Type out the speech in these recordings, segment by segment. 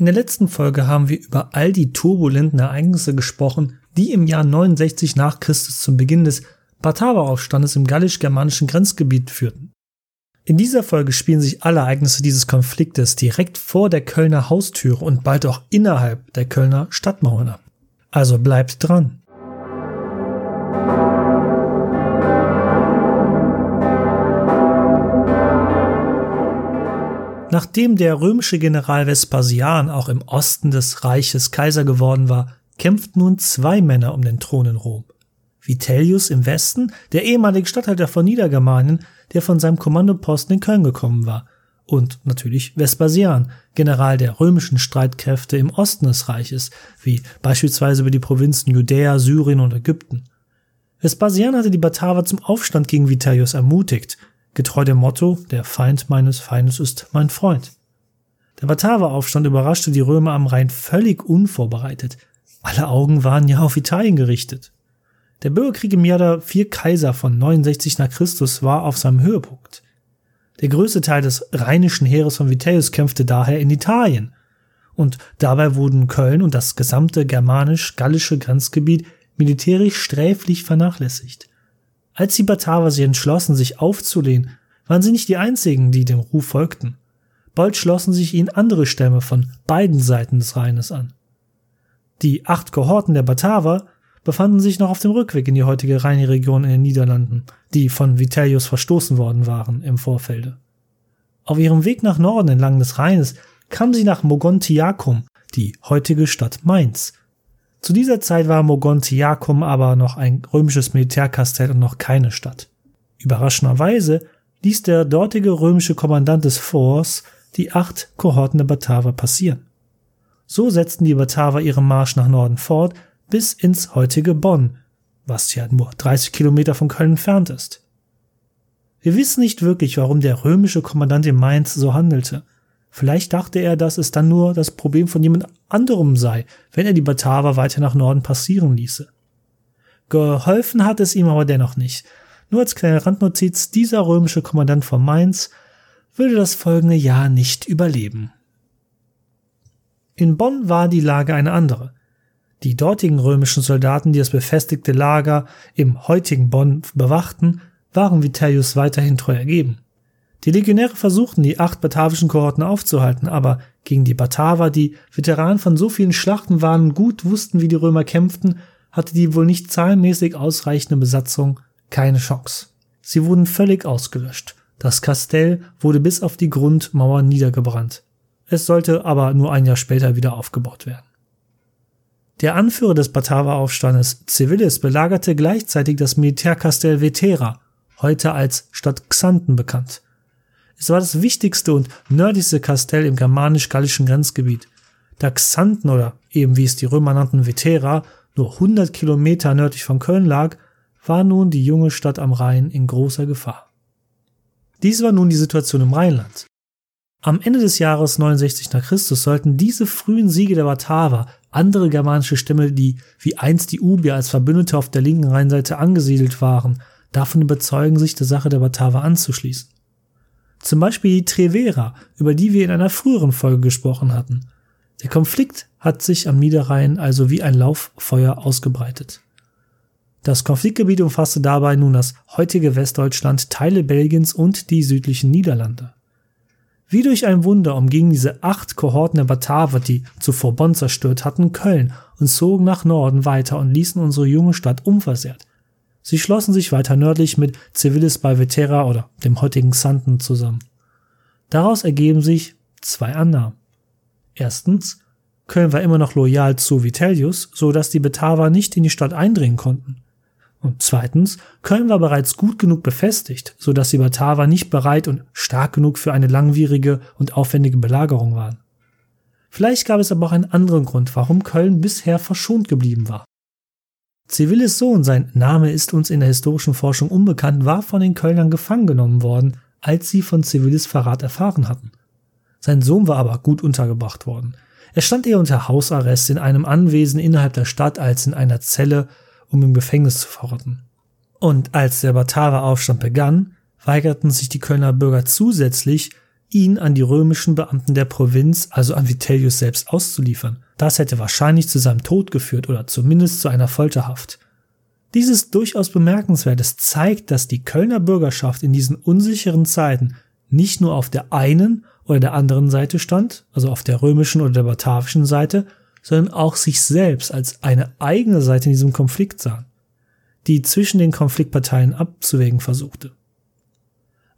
In der letzten Folge haben wir über all die turbulenten Ereignisse gesprochen, die im Jahr 69 nach Christus zum Beginn des Bataveraufstandes im gallisch-germanischen Grenzgebiet führten. In dieser Folge spielen sich alle Ereignisse dieses Konfliktes direkt vor der Kölner Haustüre und bald auch innerhalb der Kölner Stadtmauern ab. Also bleibt dran. Nachdem der römische General Vespasian auch im Osten des Reiches Kaiser geworden war, kämpft nun zwei Männer um den Thron in Rom. Vitellius im Westen, der ehemalige Statthalter von Niedergermanien, der von seinem Kommandoposten in Köln gekommen war, und natürlich Vespasian, General der römischen Streitkräfte im Osten des Reiches, wie beispielsweise über die Provinzen Judäa, Syrien und Ägypten. Vespasian hatte die Bataver zum Aufstand gegen Vitellius ermutigt, getreu dem Motto, der Feind meines Feindes ist mein Freund. Der Bataveraufstand überraschte die Römer am Rhein völlig unvorbereitet. Alle Augen waren ja auf Italien gerichtet. Der Bürgerkrieg im Jahr der vier Kaiser von 69 nach Christus war auf seinem Höhepunkt. Der größte Teil des rheinischen Heeres von Vitellius kämpfte daher in Italien. Und dabei wurden Köln und das gesamte germanisch-gallische Grenzgebiet militärisch sträflich vernachlässigt. Als die Bataver sich entschlossen, sich aufzulehnen, waren sie nicht die einzigen, die dem Ruf folgten. Bald schlossen sich ihnen andere Stämme von beiden Seiten des Rheines an. Die acht Kohorten der Bataver befanden sich noch auf dem Rückweg in die heutige Rheinregion in den Niederlanden, die von Vitellius verstoßen worden waren im Vorfelde. Auf ihrem Weg nach Norden entlang des Rheines kamen sie nach Mogontiacum, die heutige Stadt Mainz, zu dieser Zeit war Mogontiacum aber noch ein römisches Militärkastell und noch keine Stadt. Überraschenderweise ließ der dortige römische Kommandant des Forts die acht Kohorten der Bataver passieren. So setzten die Bataver ihren Marsch nach Norden fort bis ins heutige Bonn, was ja nur 30 Kilometer von Köln entfernt ist. Wir wissen nicht wirklich, warum der römische Kommandant in Mainz so handelte. Vielleicht dachte er, dass es dann nur das Problem von jemand anderem sei, wenn er die Bataver weiter nach Norden passieren ließe. Geholfen hat es ihm aber dennoch nicht. Nur als kleine Randnotiz, dieser römische Kommandant von Mainz würde das folgende Jahr nicht überleben. In Bonn war die Lage eine andere. Die dortigen römischen Soldaten, die das befestigte Lager im heutigen Bonn bewachten, waren Vitellius weiterhin treu ergeben. Die Legionäre versuchten, die acht batavischen Kohorten aufzuhalten, aber gegen die Bataver, die Veteranen von so vielen Schlachten waren und gut wussten, wie die Römer kämpften, hatte die wohl nicht zahlenmäßig ausreichende Besatzung keine Chance. Sie wurden völlig ausgelöscht. Das Kastell wurde bis auf die Grundmauer niedergebrannt. Es sollte aber nur ein Jahr später wieder aufgebaut werden. Der Anführer des Bataver-Aufstandes, Civilis, belagerte gleichzeitig das Militärkastell Vetera, heute als Stadt Xanten bekannt. Es war das wichtigste und nördlichste Kastell im germanisch-gallischen Grenzgebiet. Da Xanten oder eben wie es die Römer nannten Vetera nur 100 Kilometer nördlich von Köln lag, war nun die junge Stadt am Rhein in großer Gefahr. Dies war nun die Situation im Rheinland. Am Ende des Jahres 69 nach Christus sollten diese frühen Siege der Bataver andere germanische Stämme, die wie einst die Ubier als Verbündete auf der linken Rheinseite angesiedelt waren, davon überzeugen, sich der Sache der Bataver anzuschließen. Zum Beispiel die Trevera, über die wir in einer früheren Folge gesprochen hatten. Der Konflikt hat sich am Niederrhein also wie ein Lauffeuer ausgebreitet. Das Konfliktgebiet umfasste dabei nun das heutige Westdeutschland, Teile Belgiens und die südlichen Niederlande. Wie durch ein Wunder umgingen diese acht Kohorten der Bataver, die zuvor Bonn zerstört hatten, Köln und zogen nach Norden weiter und ließen unsere junge Stadt unversehrt. Sie schlossen sich weiter nördlich mit Civilis bei oder dem heutigen Xanten zusammen. Daraus ergeben sich zwei Annahmen. Erstens, Köln war immer noch loyal zu Vitellius, so dass die Bataver nicht in die Stadt eindringen konnten. Und zweitens, Köln war bereits gut genug befestigt, so dass die Bataver nicht bereit und stark genug für eine langwierige und aufwendige Belagerung waren. Vielleicht gab es aber auch einen anderen Grund, warum Köln bisher verschont geblieben war. Civilis Sohn, sein Name ist uns in der historischen Forschung unbekannt, war von den Kölnern gefangen genommen worden, als sie von Civilis Verrat erfahren hatten. Sein Sohn war aber gut untergebracht worden. Er stand eher unter Hausarrest in einem Anwesen innerhalb der Stadt als in einer Zelle, um im Gefängnis zu verrotten. Und als der Bataver Aufstand begann, weigerten sich die Kölner Bürger zusätzlich, ihn an die römischen Beamten der Provinz, also an Vitellius selbst auszuliefern. Das hätte wahrscheinlich zu seinem Tod geführt oder zumindest zu einer Folterhaft. Dieses durchaus bemerkenswert. Es zeigt, dass die Kölner Bürgerschaft in diesen unsicheren Zeiten nicht nur auf der einen oder der anderen Seite stand, also auf der römischen oder der batavischen Seite, sondern auch sich selbst als eine eigene Seite in diesem Konflikt sah, die zwischen den Konfliktparteien abzuwägen versuchte.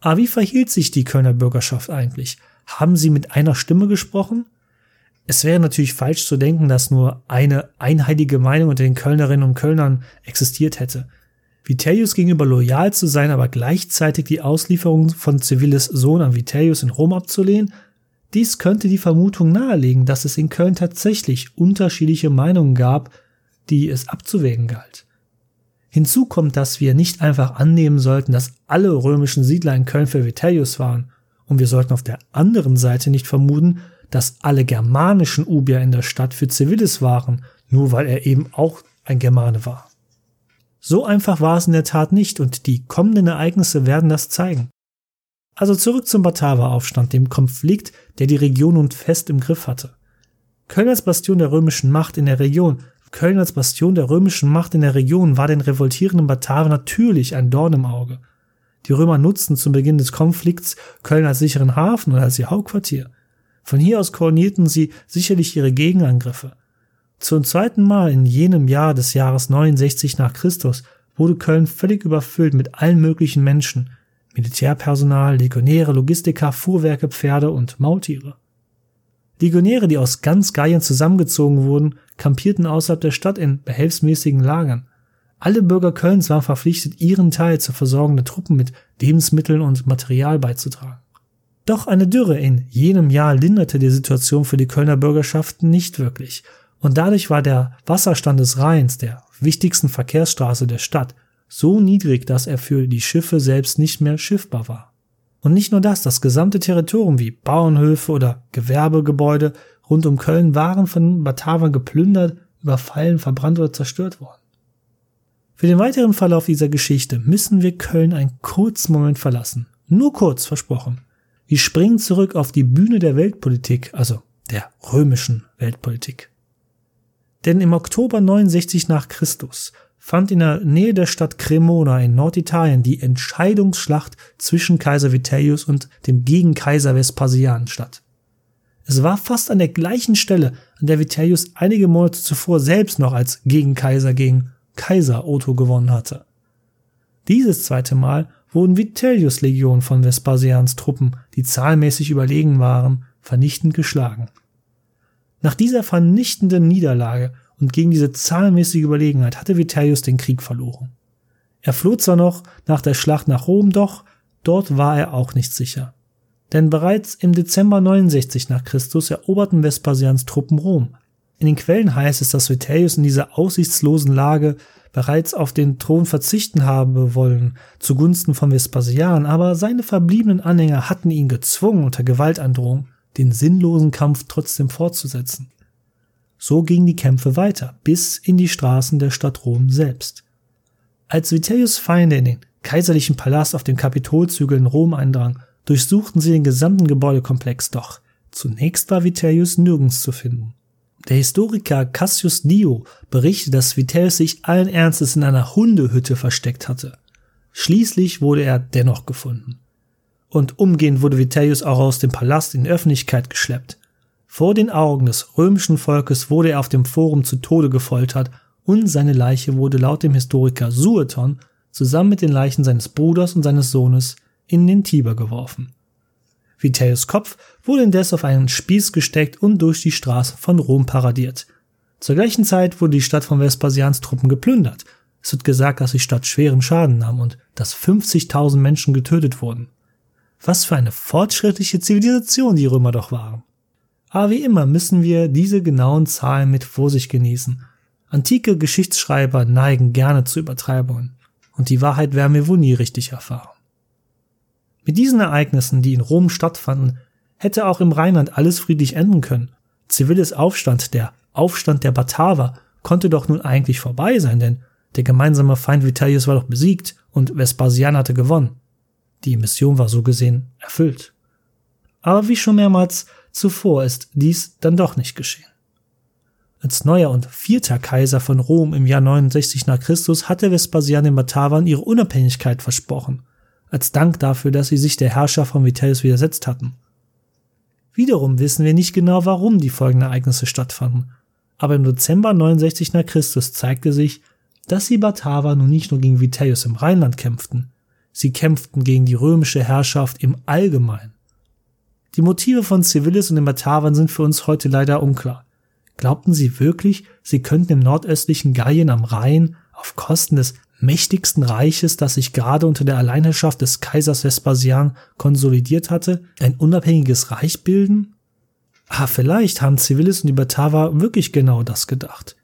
Aber wie verhielt sich die Kölner Bürgerschaft eigentlich? Haben sie mit einer Stimme gesprochen? Es wäre natürlich falsch zu denken, dass nur eine einheitliche Meinung unter den Kölnerinnen und Kölnern existiert hätte. Vitellius gegenüber loyal zu sein, aber gleichzeitig die Auslieferung von Civilis Sohn an Vitellius in Rom abzulehnen, dies könnte die Vermutung nahelegen, dass es in Köln tatsächlich unterschiedliche Meinungen gab, die es abzuwägen galt. Hinzu kommt, dass wir nicht einfach annehmen sollten, dass alle römischen Siedler in Köln für Vitellius waren, und wir sollten auf der anderen Seite nicht vermuten, dass alle germanischen Ubier in der Stadt für Civilis waren, nur weil er eben auch ein Germane war. So einfach war es in der Tat nicht, und die kommenden Ereignisse werden das zeigen. Also zurück zum Bataver-Aufstand, dem Konflikt, der die Region nun fest im Griff hatte. Köln als Bastion der römischen Macht in der Region, Köln als Bastion der römischen Macht in der Region war den revoltierenden Bataven natürlich ein Dorn im Auge. Die Römer nutzten zum Beginn des Konflikts Köln als sicheren Hafen und als ihr Hauptquartier. Von hier aus koordinierten sie sicherlich ihre Gegenangriffe. Zum zweiten Mal in jenem Jahr des Jahres 69 nach Christus wurde Köln völlig überfüllt mit allen möglichen Menschen, Militärpersonal, Legionäre, Logistiker, Fuhrwerke, Pferde und Maultiere. Legionäre, die aus ganz Gallien zusammengezogen wurden, kampierten außerhalb der Stadt in behelfsmäßigen Lagern. Alle Bürger Kölns waren verpflichtet, ihren Teil zur Versorgung der Truppen mit Lebensmitteln und Material beizutragen. Doch eine Dürre in jenem Jahr linderte die Situation für die Kölner Bürgerschaften nicht wirklich, und dadurch war der Wasserstand des Rheins, der wichtigsten Verkehrsstraße der Stadt, so niedrig, dass er für die Schiffe selbst nicht mehr schiffbar war. Und nicht nur das, das gesamte Territorium wie Bauernhöfe oder Gewerbegebäude rund um Köln waren von Batavern geplündert, überfallen, verbrannt oder zerstört worden. Für den weiteren Verlauf dieser Geschichte müssen wir Köln einen kurzen Moment verlassen. Nur kurz, versprochen. Wir springen zurück auf die Bühne der Weltpolitik, also der römischen Weltpolitik. Denn im Oktober 69 nach Christus fand in der Nähe der Stadt Cremona in Norditalien die Entscheidungsschlacht zwischen Kaiser Vitellius und dem Gegenkaiser Vespasian statt. Es war fast an der gleichen Stelle, an der Vitellius einige Monate zuvor selbst noch als Gegenkaiser gegen Kaiser Otto gewonnen hatte. Dieses zweite Mal wurden Vitellius Legionen von Vespasians Truppen, die zahlenmäßig überlegen waren, vernichtend geschlagen. Nach dieser vernichtenden Niederlage und gegen diese zahlenmäßige Überlegenheit hatte Vitellius den Krieg verloren. Er floh zwar noch nach der Schlacht nach Rom, doch dort war er auch nicht sicher. Denn bereits im Dezember 69 nach Christus eroberten Vespasians Truppen Rom. In den Quellen heißt es, dass Vitellius in dieser aussichtslosen Lage bereits auf den Thron verzichten habe wollen, zugunsten von Vespasian, aber seine verbliebenen Anhänger hatten ihn gezwungen, unter Gewaltandrohung den sinnlosen Kampf trotzdem fortzusetzen. So gingen die Kämpfe weiter, bis in die Straßen der Stadt Rom selbst. Als Vitellius Feinde in den kaiserlichen Palast auf dem Kapitolzügel in Rom eindrang, durchsuchten sie den gesamten Gebäudekomplex, doch zunächst war Vitellius nirgends zu finden. Der Historiker Cassius Dio berichtet, dass Vitellius sich allen Ernstes in einer Hundehütte versteckt hatte. Schließlich wurde er dennoch gefunden. Und umgehend wurde Vitellius auch aus dem Palast in Öffentlichkeit geschleppt. Vor den Augen des römischen Volkes wurde er auf dem Forum zu Tode gefoltert und seine Leiche wurde laut dem Historiker Sueton zusammen mit den Leichen seines Bruders und seines Sohnes in den Tiber geworfen. Vitellius Kopf wurde indes auf einen Spieß gesteckt und durch die Straßen von Rom paradiert. Zur gleichen Zeit wurde die Stadt von Vespasians Truppen geplündert. Es wird gesagt, dass die Stadt schweren Schaden nahm und dass 50.000 Menschen getötet wurden. Was für eine fortschrittliche Zivilisation die Römer doch waren. Aber wie immer müssen wir diese genauen Zahlen mit Vorsicht genießen. Antike Geschichtsschreiber neigen gerne zu Übertreibungen. Und die Wahrheit werden wir wohl nie richtig erfahren. Mit diesen Ereignissen, die in Rom stattfanden, hätte auch im Rheinland alles friedlich enden können. Ziviles Aufstand, der Aufstand der Bataver, konnte doch nun eigentlich vorbei sein, denn der gemeinsame Feind Vitellius war doch besiegt und Vespasian hatte gewonnen. Die Mission war so gesehen erfüllt. Aber wie schon mehrmals zuvor ist dies dann doch nicht geschehen. Als neuer und vierter Kaiser von Rom im Jahr 69 nach Christus hatte Vespasian den Batavern ihre Unabhängigkeit versprochen, als Dank dafür, dass sie sich der Herrscher von Vitellius widersetzt hatten. Wiederum wissen wir nicht genau, warum die folgenden Ereignisse stattfanden, aber im Dezember 69 nach Christus zeigte sich, dass die Bataver nun nicht nur gegen Vitellius im Rheinland kämpften, sie kämpften gegen die römische Herrschaft im Allgemeinen. Die Motive von Civilis und den Batavern sind für uns heute leider unklar. Glaubten sie wirklich, sie könnten im nordöstlichen Gallien am Rhein auf Kosten des mächtigsten Reiches, das sich gerade unter der Alleinherrschaft des Kaisers Vespasian konsolidiert hatte, ein unabhängiges Reich bilden? Ah, vielleicht haben Civilis und die Bataver wirklich genau das gedacht.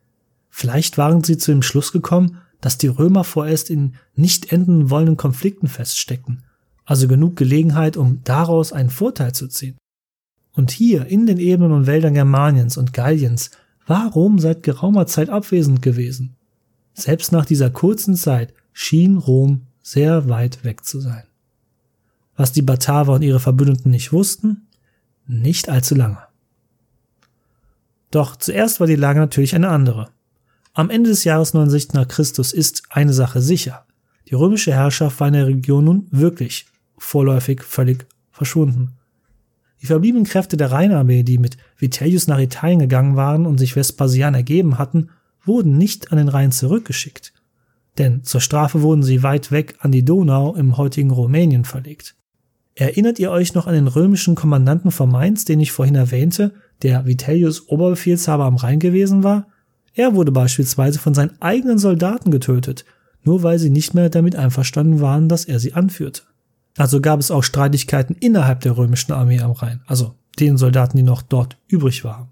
Vielleicht waren sie zu dem Schluss gekommen, dass die Römer vorerst in nicht enden wollenden Konflikten feststeckten, also genug Gelegenheit, um daraus einen Vorteil zu ziehen. Und hier in den Ebenen und Wäldern Germaniens und Galliens war Rom seit geraumer Zeit abwesend gewesen. Selbst nach dieser kurzen Zeit schien Rom sehr weit weg zu sein. Was die Bataver und ihre Verbündeten nicht wussten? Nicht allzu lange. Doch zuerst war die Lage natürlich eine andere. Am Ende des Jahres 69 nach Christus ist eine Sache sicher. Die römische Herrschaft war in der Region nun wirklich vorläufig völlig verschwunden. Die verbliebenen Kräfte der Rheinarmee, die mit Vitellius nach Italien gegangen waren und sich Vespasian ergeben hatten, wurden nicht an den Rhein zurückgeschickt, denn zur Strafe wurden sie weit weg an die Donau im heutigen Rumänien verlegt. Erinnert ihr euch noch an den römischen Kommandanten von Mainz, den ich vorhin erwähnte, der Vitellius Oberbefehlshaber am Rhein gewesen war? Er wurde beispielsweise von seinen eigenen Soldaten getötet, nur weil sie nicht mehr damit einverstanden waren, dass er sie anführte. Also gab es auch Streitigkeiten innerhalb der römischen Armee am Rhein, also den Soldaten, die noch dort übrig waren.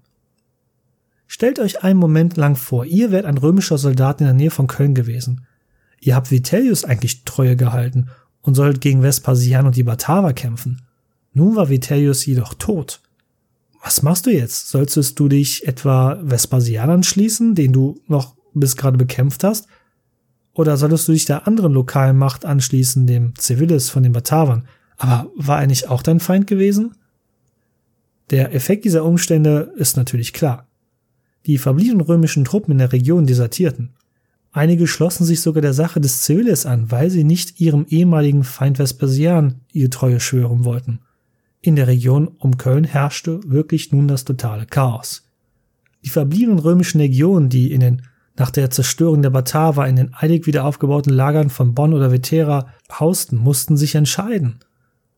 Stellt euch einen Moment lang vor, ihr wärt ein römischer Soldat in der Nähe von Köln gewesen. Ihr habt Vitellius eigentlich Treue gehalten und solltet gegen Vespasian und die Bataver kämpfen. Nun war Vitellius jedoch tot. Was machst du jetzt? Solltest du dich etwa Vespasian anschließen, den du noch bis gerade bekämpft hast? Oder solltest du dich der anderen lokalen Macht anschließen, dem Civilis von den Batavern? Aber war er nicht auch dein Feind gewesen? Der Effekt dieser Umstände ist natürlich klar. Die verbliebenen römischen Truppen in der Region desertierten. Einige schlossen sich sogar der Sache des Civilis an, weil sie nicht ihrem ehemaligen Feind Vespasian ihre Treue schwören wollten. In der Region um Köln herrschte wirklich nun das totale Chaos. Die verbliebenen römischen Legionen, die in den nach der Zerstörung der Bataver in den eilig wieder aufgebauten Lagern von Bonn oder Vetera hausten, mussten sich entscheiden.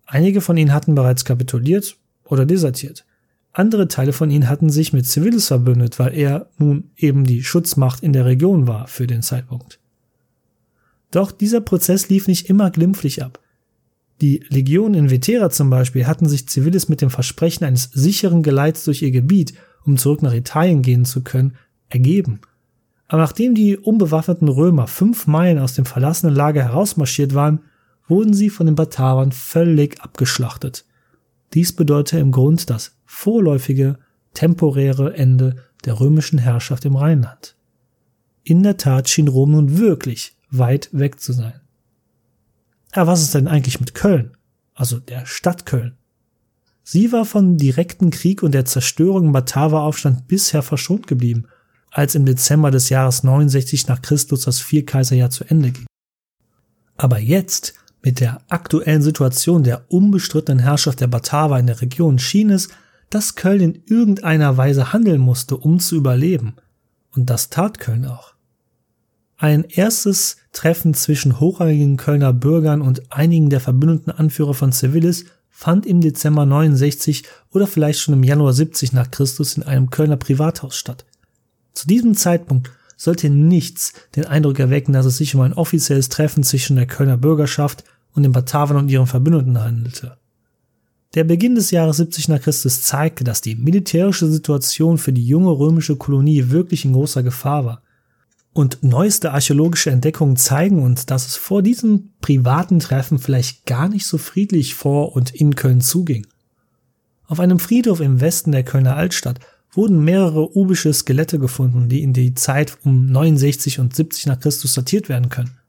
Einige von ihnen hatten bereits kapituliert oder desertiert. Andere Teile von ihnen hatten sich mit Civilis verbündet, weil er nun eben die Schutzmacht in der Region war für den Zeitpunkt. Doch dieser Prozess lief nicht immer glimpflich ab. Die Legionen in Vetera zum Beispiel hatten sich Civilis mit dem Versprechen eines sicheren Geleits durch ihr Gebiet, um zurück nach Italien gehen zu können, ergeben. Aber nachdem die unbewaffneten Römer fünf Meilen aus dem verlassenen Lager herausmarschiert waren, wurden sie von den Batavern völlig abgeschlachtet. Dies bedeutete im Grund das vorläufige, temporäre Ende der römischen Herrschaft im Rheinland. In der Tat schien Rom nun wirklich weit weg zu sein. Aber was ist denn eigentlich mit Köln? Also der Stadt Köln. Sie war von direkten Krieg und der Zerstörung im Bataver-Aufstand bisher verschont geblieben, als im Dezember des Jahres 69 nach Christus das Vierkaiserjahr zu Ende ging. Aber jetzt mit der aktuellen Situation der unbestrittenen Herrschaft der Bataver in der Region schien es, dass Köln in irgendeiner Weise handeln musste, um zu überleben. Und das tat Köln auch. Ein erstes Treffen zwischen hochrangigen Kölner Bürgern und einigen der verbündeten Anführer von Civilis fand im Dezember 69 oder vielleicht schon im Januar 70 nach Christus in einem Kölner Privathaus statt. Zu diesem Zeitpunkt sollte nichts den Eindruck erwecken, dass es sich um ein offizielles Treffen zwischen der Kölner Bürgerschaft und den Batavern und ihren Verbündeten handelte. Der Beginn des Jahres 70 nach Christus zeigte, dass die militärische Situation für die junge römische Kolonie wirklich in großer Gefahr war. Und neueste archäologische Entdeckungen zeigen uns, dass es vor diesem privaten Treffen vielleicht gar nicht so friedlich vor und in Köln zuging. Auf einem Friedhof im Westen der Kölner Altstadt wurden mehrere ubische Skelette gefunden, die in die Zeit um 69 und 70 nach Christus datiert werden können.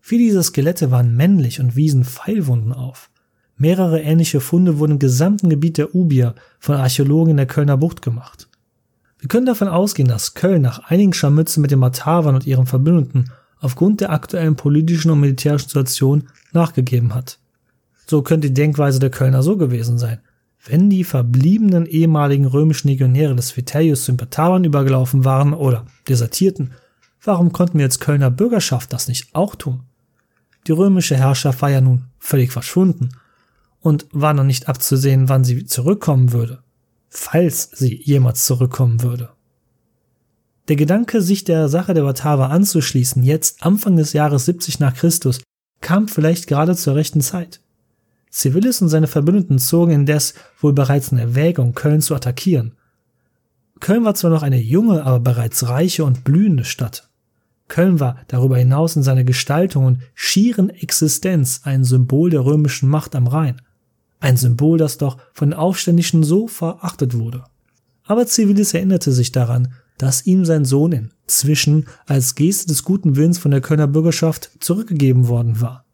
Viele dieser Skelette waren männlich und wiesen Pfeilwunden auf. Mehrere ähnliche Funde wurden im gesamten Gebiet der Ubier von Archäologen in der Kölner Bucht gemacht. Wir können davon ausgehen, dass Köln nach einigen Scharmützen mit den Batavern und ihren Verbündeten aufgrund der aktuellen politischen und militärischen Situation nachgegeben hat. So könnte die Denkweise der Kölner so gewesen sein. Wenn die verbliebenen ehemaligen römischen Legionäre des Vitellius zu den übergelaufen waren oder desertierten, warum konnten wir als Kölner Bürgerschaft das nicht auch tun? Die römische Herrschaft war ja nun völlig verschwunden und war noch nicht abzusehen, wann sie zurückkommen würde, falls sie jemals zurückkommen würde. Der Gedanke, sich der Sache der Bataver anzuschließen, jetzt Anfang des Jahres 70 nach Christus, kam vielleicht gerade zur rechten Zeit. Civilis und seine Verbündeten zogen indes wohl bereits in Erwägung, Köln zu attackieren. Köln war zwar noch eine junge, aber bereits reiche und blühende Stadt. Köln war darüber hinaus in seiner Gestaltung und schieren Existenz ein Symbol der römischen Macht am Rhein. Ein Symbol, das doch von den Aufständischen so verachtet wurde. Aber Civilis erinnerte sich daran, dass ihm sein Sohn inzwischen als Geste des guten Willens von der Kölner Bürgerschaft zurückgegeben worden war.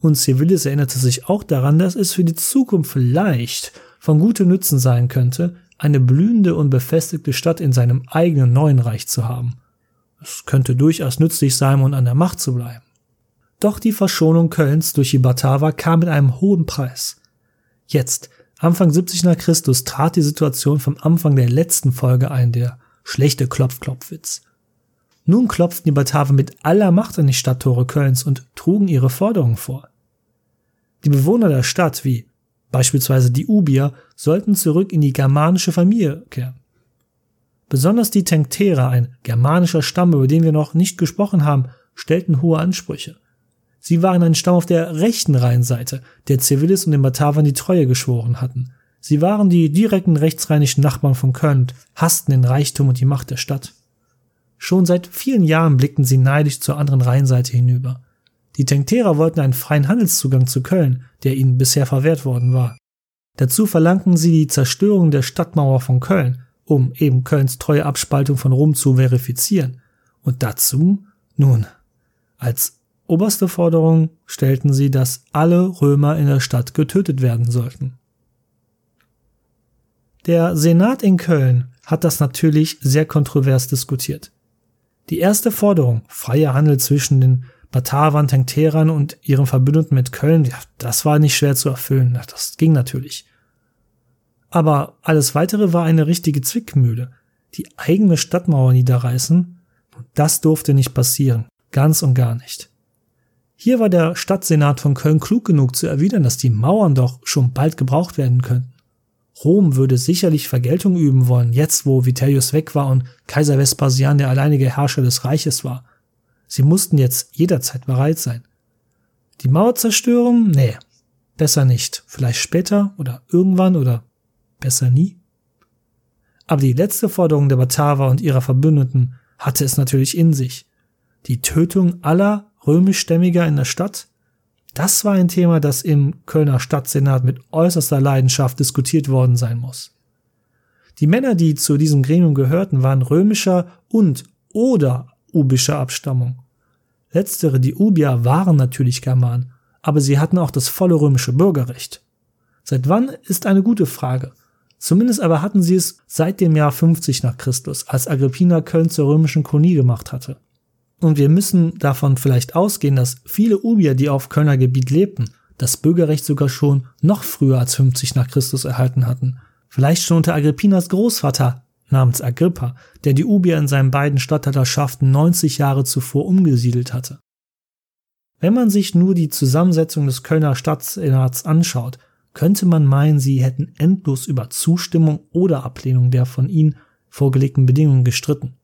Und Civilis erinnerte sich auch daran, dass es für die Zukunft vielleicht von gutem Nützen sein könnte, eine blühende und befestigte Stadt in seinem eigenen neuen Reich zu haben. Es könnte durchaus nützlich sein, um an der Macht zu bleiben. Doch die Verschonung Kölns durch die Bataver kam mit einem hohen Preis. Jetzt, Anfang 70 nach Christus, trat die Situation vom Anfang der letzten Folge ein, der schlechte Klopf-Klopf-Witz. Nun klopften die Bataver mit aller Macht an die Stadttore Kölns und trugen ihre Forderungen vor. Die Bewohner der Stadt, wie beispielsweise die Ubier, sollten zurück in die germanische Familie kehren. Besonders die Tencterer, ein germanischer Stamm, über den wir noch nicht gesprochen haben, stellten hohe Ansprüche. Sie waren ein Stamm auf der rechten Rheinseite, der Civilis und den Batavern die Treue geschworen hatten. Sie waren die direkten rechtsrheinischen Nachbarn von Köln hassten den Reichtum und die Macht der Stadt. Schon seit vielen Jahren blickten sie neidisch zur anderen Rheinseite hinüber. Die Tencterer wollten einen freien Handelszugang zu Köln, der ihnen bisher verwehrt worden war. Dazu verlangten sie die Zerstörung der Stadtmauer von Köln, um eben Kölns treue Abspaltung von Rom zu verifizieren. Und dazu, nun, als Oberste Forderung stellten sie, dass alle Römer in der Stadt getötet werden sollten. Der Senat in Köln hat das natürlich sehr kontrovers diskutiert. Die erste Forderung, freier Handel zwischen den Batavern, Tencterern und ihren Verbündeten mit Köln, ja, das war nicht schwer zu erfüllen, das ging natürlich. Aber alles weitere war eine richtige Zwickmühle. Die eigene Stadtmauer niederreißen, das durfte nicht passieren, ganz und gar nicht. Hier war der Stadtsenat von Köln klug genug zu erwidern, dass die Mauern doch schon bald gebraucht werden könnten. Rom würde sicherlich Vergeltung üben wollen, jetzt wo Vitellius weg war und Kaiser Vespasian der alleinige Herrscher des Reiches war. Sie mussten jetzt jederzeit bereit sein. Die Mauer zerstören? Nee, besser nicht. Vielleicht später oder irgendwann oder besser nie. Aber die letzte Forderung der Bataver und ihrer Verbündeten hatte es natürlich in sich. Die Tötung aller römischstämmiger in der Stadt? Das war ein Thema, das im Kölner Stadtsenat mit äußerster Leidenschaft diskutiert worden sein muss. Die Männer, die zu diesem Gremium gehörten, waren römischer und oder ubischer Abstammung. Letztere, die Ubier, waren natürlich Germanen, aber sie hatten auch das volle römische Bürgerrecht. Seit wann ist eine gute Frage. Zumindest aber hatten sie es seit dem Jahr 50 nach Christus, als Agrippina Köln zur römischen Kolonie gemacht hatte. Und wir müssen davon vielleicht ausgehen, dass viele Ubier, die auf Kölner Gebiet lebten, das Bürgerrecht sogar schon noch früher als 50 nach Christus erhalten hatten. Vielleicht schon unter Agrippinas Großvater namens Agrippa, der die Ubier in seinen beiden Statthalterschaften 90 Jahre zuvor umgesiedelt hatte. Wenn man sich nur die Zusammensetzung des Kölner Stadtsenats anschaut, könnte man meinen, sie hätten endlos über Zustimmung oder Ablehnung der von ihnen vorgelegten Bedingungen gestritten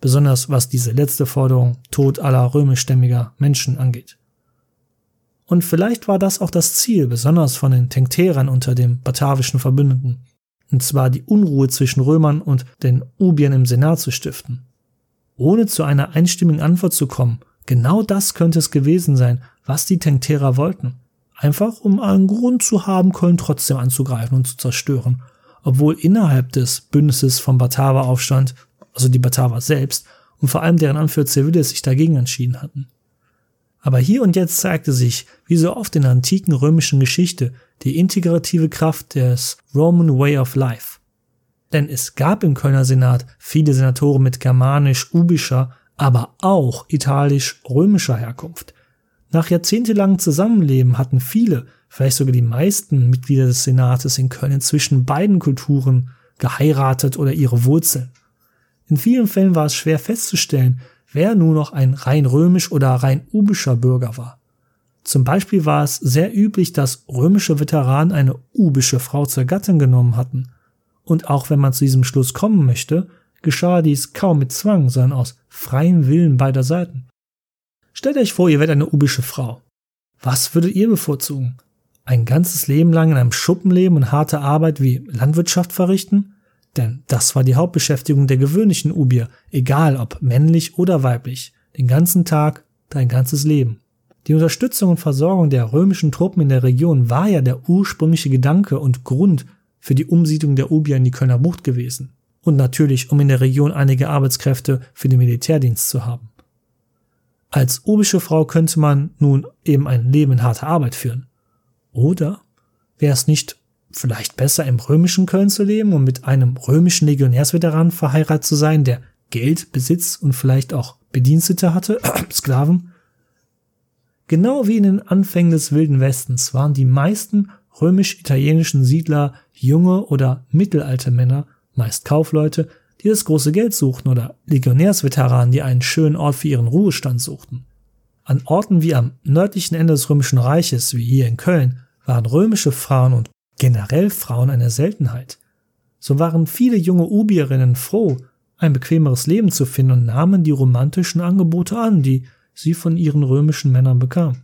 besonders was diese letzte Forderung Tod aller römischstämmiger Menschen angeht. Und vielleicht war das auch das Ziel, besonders von den Tencterern unter dem batavischen Verbündeten, und zwar die Unruhe zwischen Römern und den Ubiern im Senat zu stiften. Ohne zu einer einstimmigen Antwort zu kommen, genau das könnte es gewesen sein, was die Tencterer wollten. Einfach um einen Grund zu haben, Köln trotzdem anzugreifen und zu zerstören, obwohl innerhalb des Bündnisses vom Aber hier und jetzt zeigte sich, wie so oft in der antiken römischen Geschichte, die integrative Kraft des Roman Way of Life. Denn es gab im Kölner Senat viele Senatoren mit germanisch-ubischer, aber auch italisch-römischer Herkunft. Nach jahrzehntelangem Zusammenleben hatten viele, vielleicht sogar die meisten Mitglieder des Senates in Köln inzwischen beiden Kulturen geheiratet oder ihre Wurzeln. In vielen Fällen war es schwer festzustellen, wer nur noch ein rein römisch oder rein ubischer Bürger war. Zum Beispiel war es sehr üblich, dass römische Veteranen eine ubische Frau zur Gattin genommen hatten. Und auch wenn man zu diesem Schluss kommen möchte, geschah dies kaum mit Zwang, sondern aus freiem Willen beider Seiten. Stellt euch vor, ihr werdet eine ubische Frau. Was würdet ihr bevorzugen? Ein ganzes Leben lang in einem Schuppen leben und harte Arbeit wie Landwirtschaft verrichten? Denn das war die Hauptbeschäftigung der gewöhnlichen Ubier, egal ob männlich oder weiblich, den ganzen Tag, dein ganzes Leben. Die Unterstützung und Versorgung der römischen Truppen in der Region war ja der ursprüngliche Gedanke und Grund für die Umsiedlung der Ubier in die Kölner Bucht gewesen. Und natürlich, um in der Region einige Arbeitskräfte für den Militärdienst zu haben. Als ubische Frau könnte man nun eben ein Leben in harter Arbeit führen. Oder wäre es nicht vielleicht besser im römischen Köln zu leben und mit einem römischen Legionärsveteran verheiratet zu sein, der Geld, Besitz und vielleicht auch Bedienstete hatte, Sklaven. Genau wie in den Anfängen des Wilden Westens waren die meisten römisch-italienischen Siedler junge oder mittelalte Männer, meist Kaufleute, die das große Geld suchten oder Legionärsveteranen, die einen schönen Ort für ihren Ruhestand suchten. An Orten wie am nördlichen Ende des Römischen Reiches, wie hier in Köln, waren römische Frauen und generell Frauen eine Seltenheit. So waren viele junge Ubierinnen froh, ein bequemeres Leben zu finden und nahmen die romantischen Angebote an, die sie von ihren römischen Männern bekamen.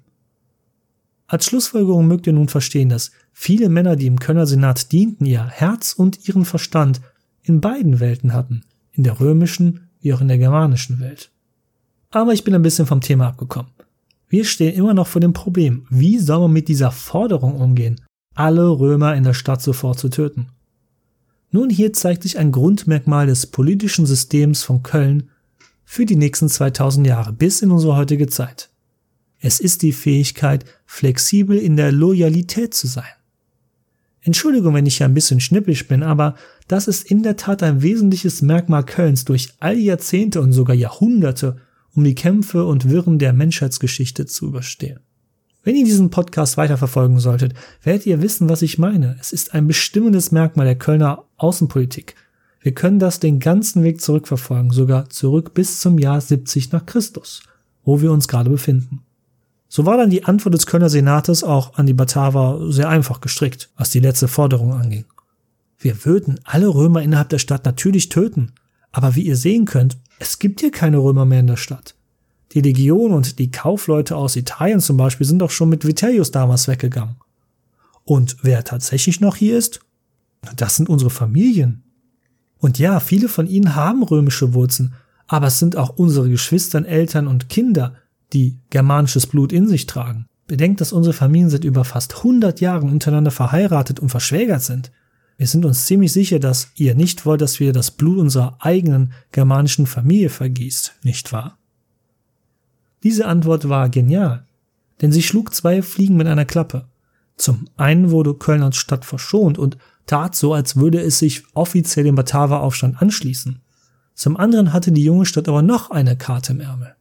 Als Schlussfolgerung mögt ihr nun verstehen, dass viele Männer, die im Kölner Senat dienten, ihr Herz und ihren Verstand in beiden Welten hatten, in der römischen wie auch in der germanischen Welt. Aber ich bin ein bisschen vom Thema abgekommen. Wir stehen immer noch vor dem Problem, wie soll man mit dieser Forderung umgehen, alle Römer in der Stadt sofort zu töten. Nun hier zeigt sich ein Grundmerkmal des politischen Systems von Köln für die nächsten 2000 Jahre bis in unsere heutige Zeit. Es ist die Fähigkeit, flexibel in der Loyalität zu sein. Entschuldigung, wenn ich hier ein bisschen schnippisch bin, aber das ist in der Tat ein wesentliches Merkmal Kölns durch all Jahrzehnte und sogar Jahrhunderte, um die Kämpfe und Wirren der Menschheitsgeschichte zu überstehen. Wenn ihr diesen Podcast weiterverfolgen solltet, werdet ihr wissen, was ich meine. Es ist ein bestimmendes Merkmal der Kölner Außenpolitik. Wir können das den ganzen Weg zurückverfolgen, sogar zurück bis zum Jahr 70 nach Christus, wo wir uns gerade befinden. So war dann die Antwort des Kölner Senates auch an die Bataver sehr einfach gestrickt, was die letzte Forderung anging. Wir würden alle Römer innerhalb der Stadt natürlich töten, aber wie ihr sehen könnt, es gibt hier keine Römer mehr in der Stadt. Die Legion und die Kaufleute aus Italien zum Beispiel sind doch schon mit Vitellius damals weggegangen. Und wer tatsächlich noch hier ist? Das sind unsere Familien. Und ja, viele von ihnen haben römische Wurzeln, aber es sind auch unsere Geschwistern, Eltern und Kinder, die germanisches Blut in sich tragen. Bedenkt, dass unsere Familien seit über fast 100 Jahren untereinander verheiratet und verschwägert sind. Wir sind uns ziemlich sicher, dass ihr nicht wollt, dass wir das Blut unserer eigenen germanischen Familie vergießt, nicht wahr? Diese Antwort war genial, denn sie schlug zwei Fliegen mit einer Klappe. Zum einen wurde Köln als Stadt verschont und tat so, als würde es sich offiziell dem Bataver-Aufstand anschließen. Zum anderen hatte die junge Stadt aber noch eine Karte im Ärmel.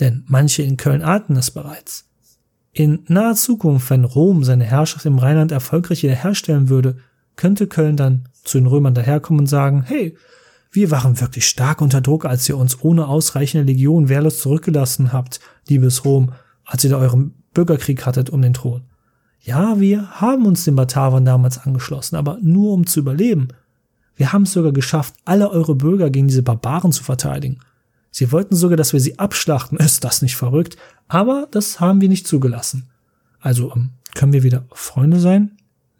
Denn manche in Köln ahnten es bereits. In naher Zukunft, wenn Rom seine Herrschaft im Rheinland erfolgreich wiederherstellen würde, könnte Köln dann zu den Römern daherkommen und sagen, hey, wir waren wirklich stark unter Druck, als ihr uns ohne ausreichende Legion wehrlos zurückgelassen habt, liebes Rom, als ihr da euren Bürgerkrieg hattet um den Thron. Ja, wir haben uns den Batavern damals angeschlossen, aber nur um zu überleben. Wir haben es sogar geschafft, alle eure Bürger gegen diese Barbaren zu verteidigen. Sie wollten sogar, dass wir sie abschlachten. Ist das nicht verrückt? Aber das haben wir nicht zugelassen. Also, ähm, können wir wieder Freunde sein?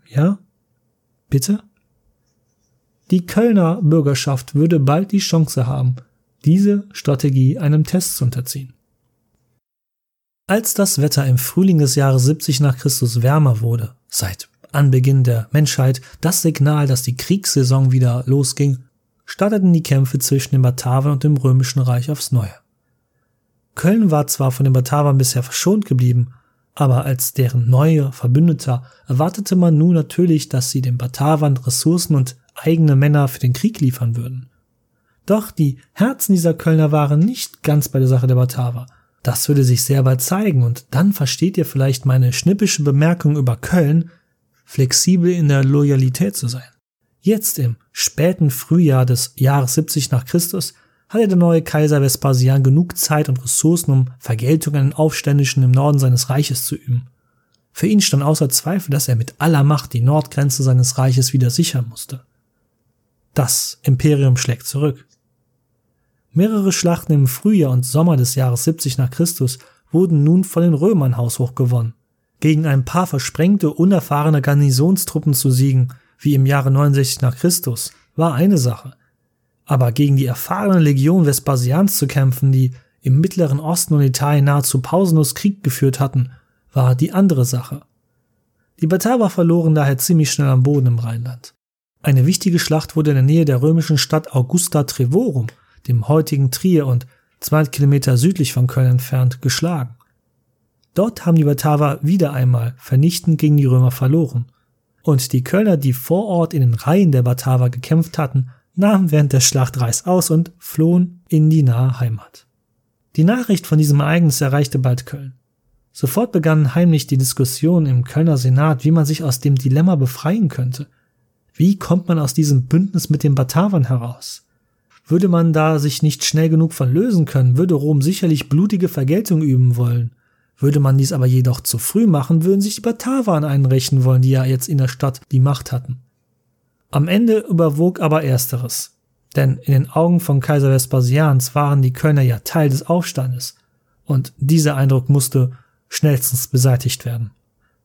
Ja? Bitte? Die Kölner Bürgerschaft würde bald die Chance haben, diese Strategie einem Test zu unterziehen. Als das Wetter im Frühling des Jahres 70 nach Christus wärmer wurde, seit Anbeginn der Menschheit das Signal, dass die Kriegssaison wieder losging, starteten die Kämpfe zwischen den Batavern und dem Römischen Reich aufs Neue. Köln war zwar von den Batavern bisher verschont geblieben, aber als deren neuer Verbündeter erwartete man nun natürlich, dass sie den Batavern Ressourcen und eigene Männer für den Krieg liefern würden. Doch die Herzen dieser Kölner waren nicht ganz bei der Sache der Bataver. Das würde sich sehr bald zeigen und dann versteht ihr vielleicht meine schnippische Bemerkung über Köln, flexibel in der Loyalität zu sein. Jetzt im späten Frühjahr des Jahres 70 nach Christus hatte der neue Kaiser Vespasian genug Zeit und Ressourcen, um Vergeltung an den Aufständischen im Norden seines Reiches zu üben. Für ihn stand außer Zweifel, dass er mit aller Macht die Nordgrenze seines Reiches wieder sichern musste. Das Imperium schlägt zurück. Mehrere Schlachten im Frühjahr und Sommer des Jahres 70 nach Christus wurden nun von den Römern haushoch gewonnen. Gegen ein paar versprengte, unerfahrene Garnisonstruppen zu siegen, wie im Jahre 69 nach Christus, war eine Sache. Aber gegen die erfahrene Legion Vespasians zu kämpfen, die im Mittleren Osten und Italien nahezu pausenlos Krieg geführt hatten, war die andere Sache. Die Bataver verloren daher ziemlich schnell am Boden im Rheinland. Eine wichtige Schlacht wurde in der Nähe der römischen Stadt Augusta Trevorum dem heutigen Trier und 200 Kilometer südlich von Köln entfernt, geschlagen. Dort haben die Bataver wieder einmal vernichtend gegen die Römer verloren. Und die Kölner, die vor Ort in den Reihen der Bataver gekämpft hatten, nahmen während der Schlacht Reis aus und flohen in die nahe Heimat. Die Nachricht von diesem Ereignis erreichte bald Köln. Sofort begannen heimlich die Diskussionen im Kölner Senat, wie man sich aus dem Dilemma befreien könnte. Wie kommt man aus diesem Bündnis mit den Batavern heraus? Würde man da sich nicht schnell genug von lösen können, würde Rom sicherlich blutige Vergeltung üben wollen. Würde man dies aber jedoch zu früh machen, würden sich die Batavan einrechnen wollen, die ja jetzt in der Stadt die Macht hatten. Am Ende überwog aber ersteres. Denn in den Augen von Kaiser Vespasians waren die Kölner ja Teil des Aufstandes. Und dieser Eindruck musste schnellstens beseitigt werden.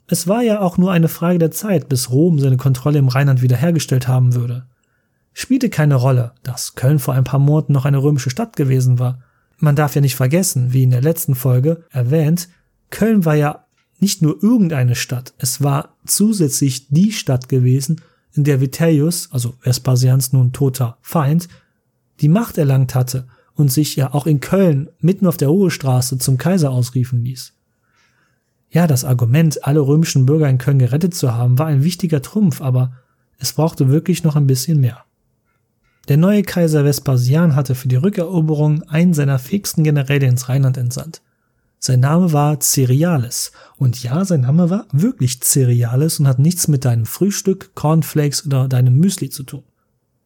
Es war ja auch nur eine Frage der Zeit, bis Rom seine Kontrolle im Rheinland wiederhergestellt haben würde spielte keine Rolle, dass Köln vor ein paar Monaten noch eine römische Stadt gewesen war. Man darf ja nicht vergessen, wie in der letzten Folge erwähnt, Köln war ja nicht nur irgendeine Stadt, es war zusätzlich die Stadt gewesen, in der Vitellius, also Vespasians nun toter Feind, die Macht erlangt hatte und sich ja auch in Köln mitten auf der Hohe Straße zum Kaiser ausriefen ließ. Ja, das Argument, alle römischen Bürger in Köln gerettet zu haben, war ein wichtiger Trumpf, aber es brauchte wirklich noch ein bisschen mehr. Der neue Kaiser Vespasian hatte für die Rückeroberung einen seiner fähigsten Generäle ins Rheinland entsandt. Sein Name war Cerealis. Und ja, sein Name war wirklich Cerealis und hat nichts mit deinem Frühstück, Cornflakes oder deinem Müsli zu tun.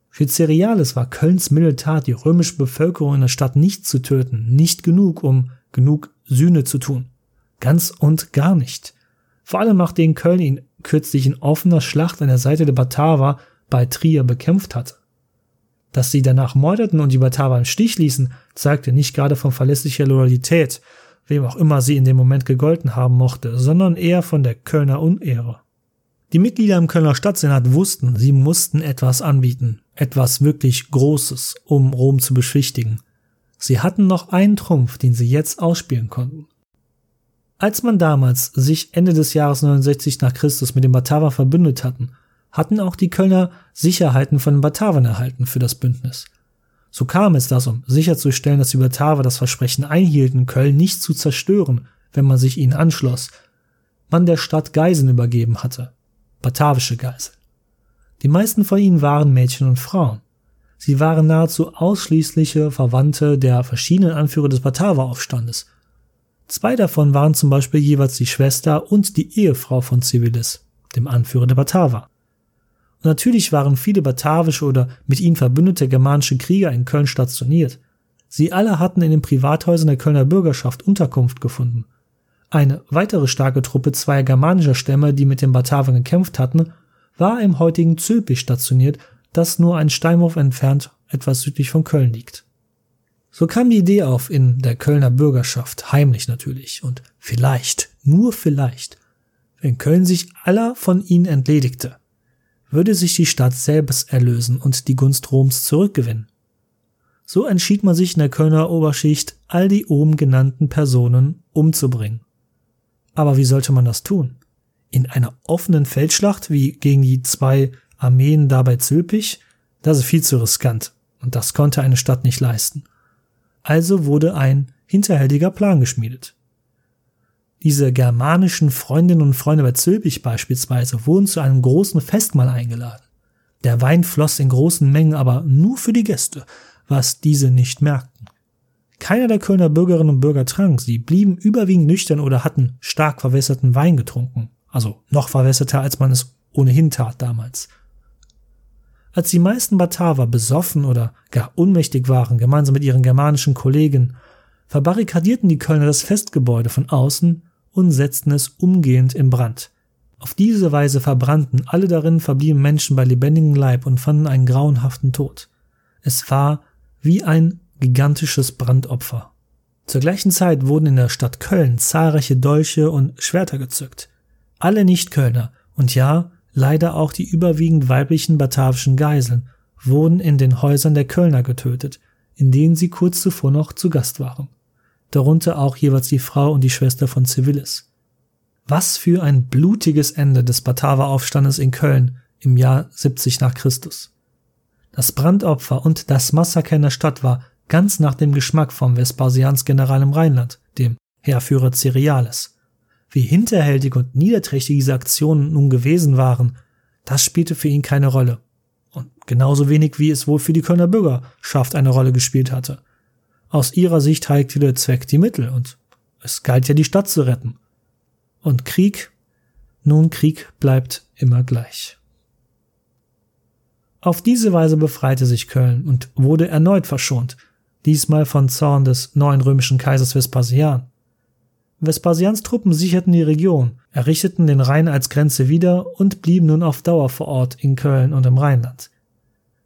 Für Cerealis war Kölns Militär die römische Bevölkerung in der Stadt nicht zu töten, nicht genug, um genug Sühne zu tun. Ganz und gar nicht. Vor allem nachdem Köln ihn kürzlich in offener Schlacht an der Seite der Bataver bei Trier bekämpft hatte. Dass sie danach mordeten und die Bataver im Stich ließen, zeigte nicht gerade von verlässlicher Loyalität, wem auch immer sie in dem Moment gegolten haben mochte, sondern eher von der Kölner Unehre. Die Mitglieder im Kölner Stadtsenat wussten, sie mussten etwas anbieten, etwas wirklich Großes, um Rom zu beschwichtigen. Sie hatten noch einen Trumpf, den sie jetzt ausspielen konnten. Als man damals sich Ende des Jahres 69 nach Christus mit den Bataver verbündet hatten, hatten auch die Kölner Sicherheiten von den Batavern erhalten für das Bündnis. So kam es, dass um sicherzustellen, dass die Bataver das Versprechen einhielten, Köln nicht zu zerstören, wenn man sich ihnen anschloss, man der Stadt Geiseln übergeben hatte. Batavische Geiseln. Die meisten von ihnen waren Mädchen und Frauen. Sie waren nahezu ausschließliche Verwandte der verschiedenen Anführer des Bataver-Aufstandes. Zwei davon waren zum Beispiel jeweils die Schwester und die Ehefrau von Civilis, dem Anführer der Bataver. Und natürlich waren viele batavische oder mit ihnen verbündete germanische Krieger in Köln stationiert. Sie alle hatten in den Privathäusern der Kölner Bürgerschaft Unterkunft gefunden. Eine weitere starke Truppe zweier germanischer Stämme, die mit den Batavern gekämpft hatten, war im heutigen Zülpich stationiert, das nur ein Steinwurf entfernt etwas südlich von Köln liegt. So kam die Idee auf in der Kölner Bürgerschaft, heimlich natürlich, und vielleicht, nur vielleicht, wenn Köln sich aller von ihnen entledigte, würde sich die Stadt selbst erlösen und die Gunst Roms zurückgewinnen. So entschied man sich in der Kölner Oberschicht, all die oben genannten Personen umzubringen. Aber wie sollte man das tun? In einer offenen Feldschlacht wie gegen die zwei Armeen da bei Zülpich? Das ist viel zu riskant und das konnte eine Stadt nicht leisten. Also wurde ein hinterhältiger Plan geschmiedet. Diese germanischen Freundinnen und Freunde bei Zülpich beispielsweise wurden zu einem großen Festmahl eingeladen. Der Wein floss in großen Mengen, aber nur für die Gäste, was diese nicht merkten. Keiner der Kölner Bürgerinnen und Bürger trank, sie blieben überwiegend nüchtern oder hatten stark verwässerten Wein getrunken, also noch verwässerter, als man es ohnehin tat damals. Als die meisten Bataver besoffen oder gar unmächtig waren, gemeinsam mit ihren germanischen Kollegen, verbarrikadierten die Kölner das Festgebäude von außen und setzten es umgehend in Brand. Auf diese Weise verbrannten alle darin verbliebenen Menschen bei lebendigem Leib und fanden einen grauenhaften Tod. Es war wie ein gigantisches Brandopfer. Zur gleichen Zeit wurden in der Stadt Köln zahlreiche Dolche und Schwerter gezückt. Alle Nicht-Kölner und ja, leider auch die überwiegend weiblichen batavischen Geiseln wurden in den Häusern der Kölner getötet, in denen sie kurz zuvor noch zu Gast waren darunter auch jeweils die Frau und die Schwester von Civilis. Was für ein blutiges Ende des Bataver-Aufstandes in Köln im Jahr 70 nach Christus. Das Brandopfer und das Massaker in der Stadt war ganz nach dem Geschmack vom Vespasians General im Rheinland, dem Heerführer Cereales. Wie hinterhältig und niederträchtig diese Aktionen nun gewesen waren, das spielte für ihn keine Rolle. Und genauso wenig wie es wohl für die Kölner Bürgerschaft eine Rolle gespielt hatte. Aus ihrer Sicht heiligte der Zweck die Mittel und es galt ja die Stadt zu retten. Und Krieg? Nun, Krieg bleibt immer gleich. Auf diese Weise befreite sich Köln und wurde erneut verschont, diesmal von Zorn des neuen römischen Kaisers Vespasian. Vespasians Truppen sicherten die Region, errichteten den Rhein als Grenze wieder und blieben nun auf Dauer vor Ort in Köln und im Rheinland.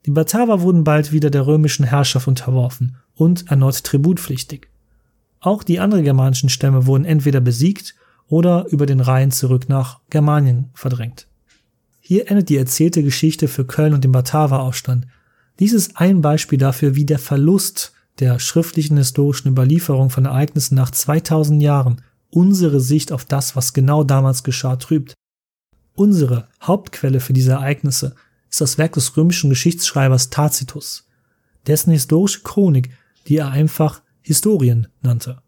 Die Bataver wurden bald wieder der römischen Herrschaft unterworfen und erneut tributpflichtig. Auch die anderen germanischen Stämme wurden entweder besiegt oder über den Rhein zurück nach Germanien verdrängt. Hier endet die erzählte Geschichte für Köln und den Bataver-Aufstand. Dies ist ein Beispiel dafür, wie der Verlust der schriftlichen historischen Überlieferung von Ereignissen nach 2000 Jahren unsere Sicht auf das, was genau damals geschah, trübt. Unsere Hauptquelle für diese Ereignisse ist das Werk des römischen Geschichtsschreibers Tacitus. Dessen historische Chronik die er einfach Historien nannte.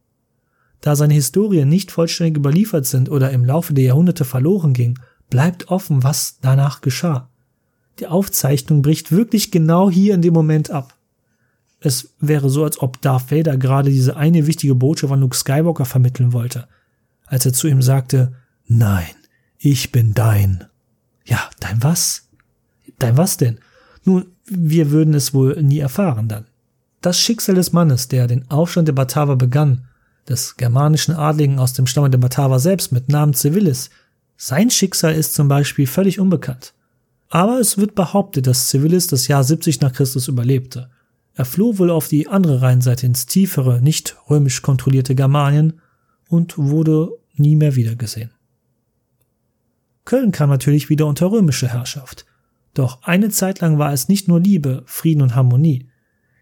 Da seine Historien nicht vollständig überliefert sind oder im Laufe der Jahrhunderte verloren ging, bleibt offen, was danach geschah. Die Aufzeichnung bricht wirklich genau hier in dem Moment ab. Es wäre so, als ob Darth Vader gerade diese eine wichtige Botschaft an Luke Skywalker vermitteln wollte, als er zu ihm sagte, Nein, ich bin dein. Ja, dein was? Dein was denn? Nun, wir würden es wohl nie erfahren dann. Das Schicksal des Mannes, der den Aufstand der Bataver begann, des germanischen Adligen aus dem Stamme der Bataver selbst mit Namen Civilis, sein Schicksal ist zum Beispiel völlig unbekannt. Aber es wird behauptet, dass Civilis das Jahr 70 nach Christus überlebte. Er floh wohl auf die andere Rheinseite ins tiefere, nicht römisch kontrollierte Germanien und wurde nie mehr wiedergesehen. Köln kam natürlich wieder unter römische Herrschaft. Doch eine Zeit lang war es nicht nur Liebe, Frieden und Harmonie.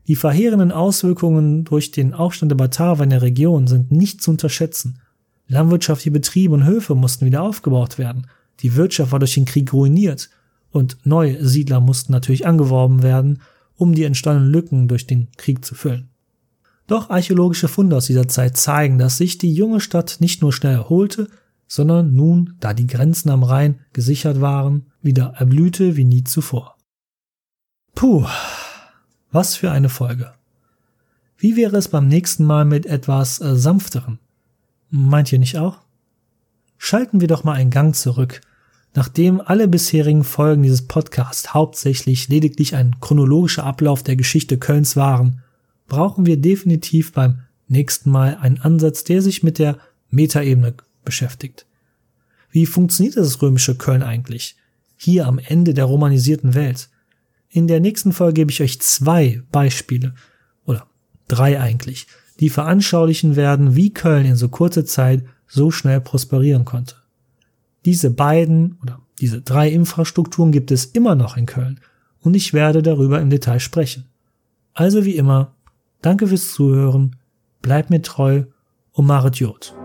Die verheerenden Auswirkungen durch den Aufstand der Bataver in der Region sind nicht zu unterschätzen. Landwirtschaftliche Betriebe und Höfe mussten wieder aufgebaut werden. Die Wirtschaft war durch den Krieg ruiniert und neue Siedler mussten natürlich angeworben werden, um die entstandenen Lücken durch den Krieg zu füllen. Doch archäologische Funde aus dieser Zeit zeigen, dass sich die junge Stadt nicht nur schnell erholte, sondern nun, da die Grenzen am Rhein gesichert waren, wieder erblühte wie nie zuvor. Puh, was für eine Folge. Wie wäre es beim nächsten Mal mit etwas äh, sanfteren? Meint ihr nicht auch? Schalten wir doch mal einen Gang zurück. Nachdem alle bisherigen Folgen dieses Podcasts hauptsächlich lediglich ein chronologischer Ablauf der Geschichte Kölns waren, brauchen wir definitiv beim nächsten Mal einen Ansatz, der sich mit der Metaebene beschäftigt. Wie funktioniert das römische Köln eigentlich? Hier am Ende der romanisierten Welt. In der nächsten Folge gebe ich euch zwei Beispiele, oder drei eigentlich, die veranschaulichen werden, wie Köln in so kurzer Zeit so schnell prosperieren konnte. Diese beiden oder diese drei Infrastrukturen gibt es immer noch in Köln und ich werde darüber im Detail sprechen. Also wie immer, danke fürs Zuhören, bleibt mir treu und machet Jod.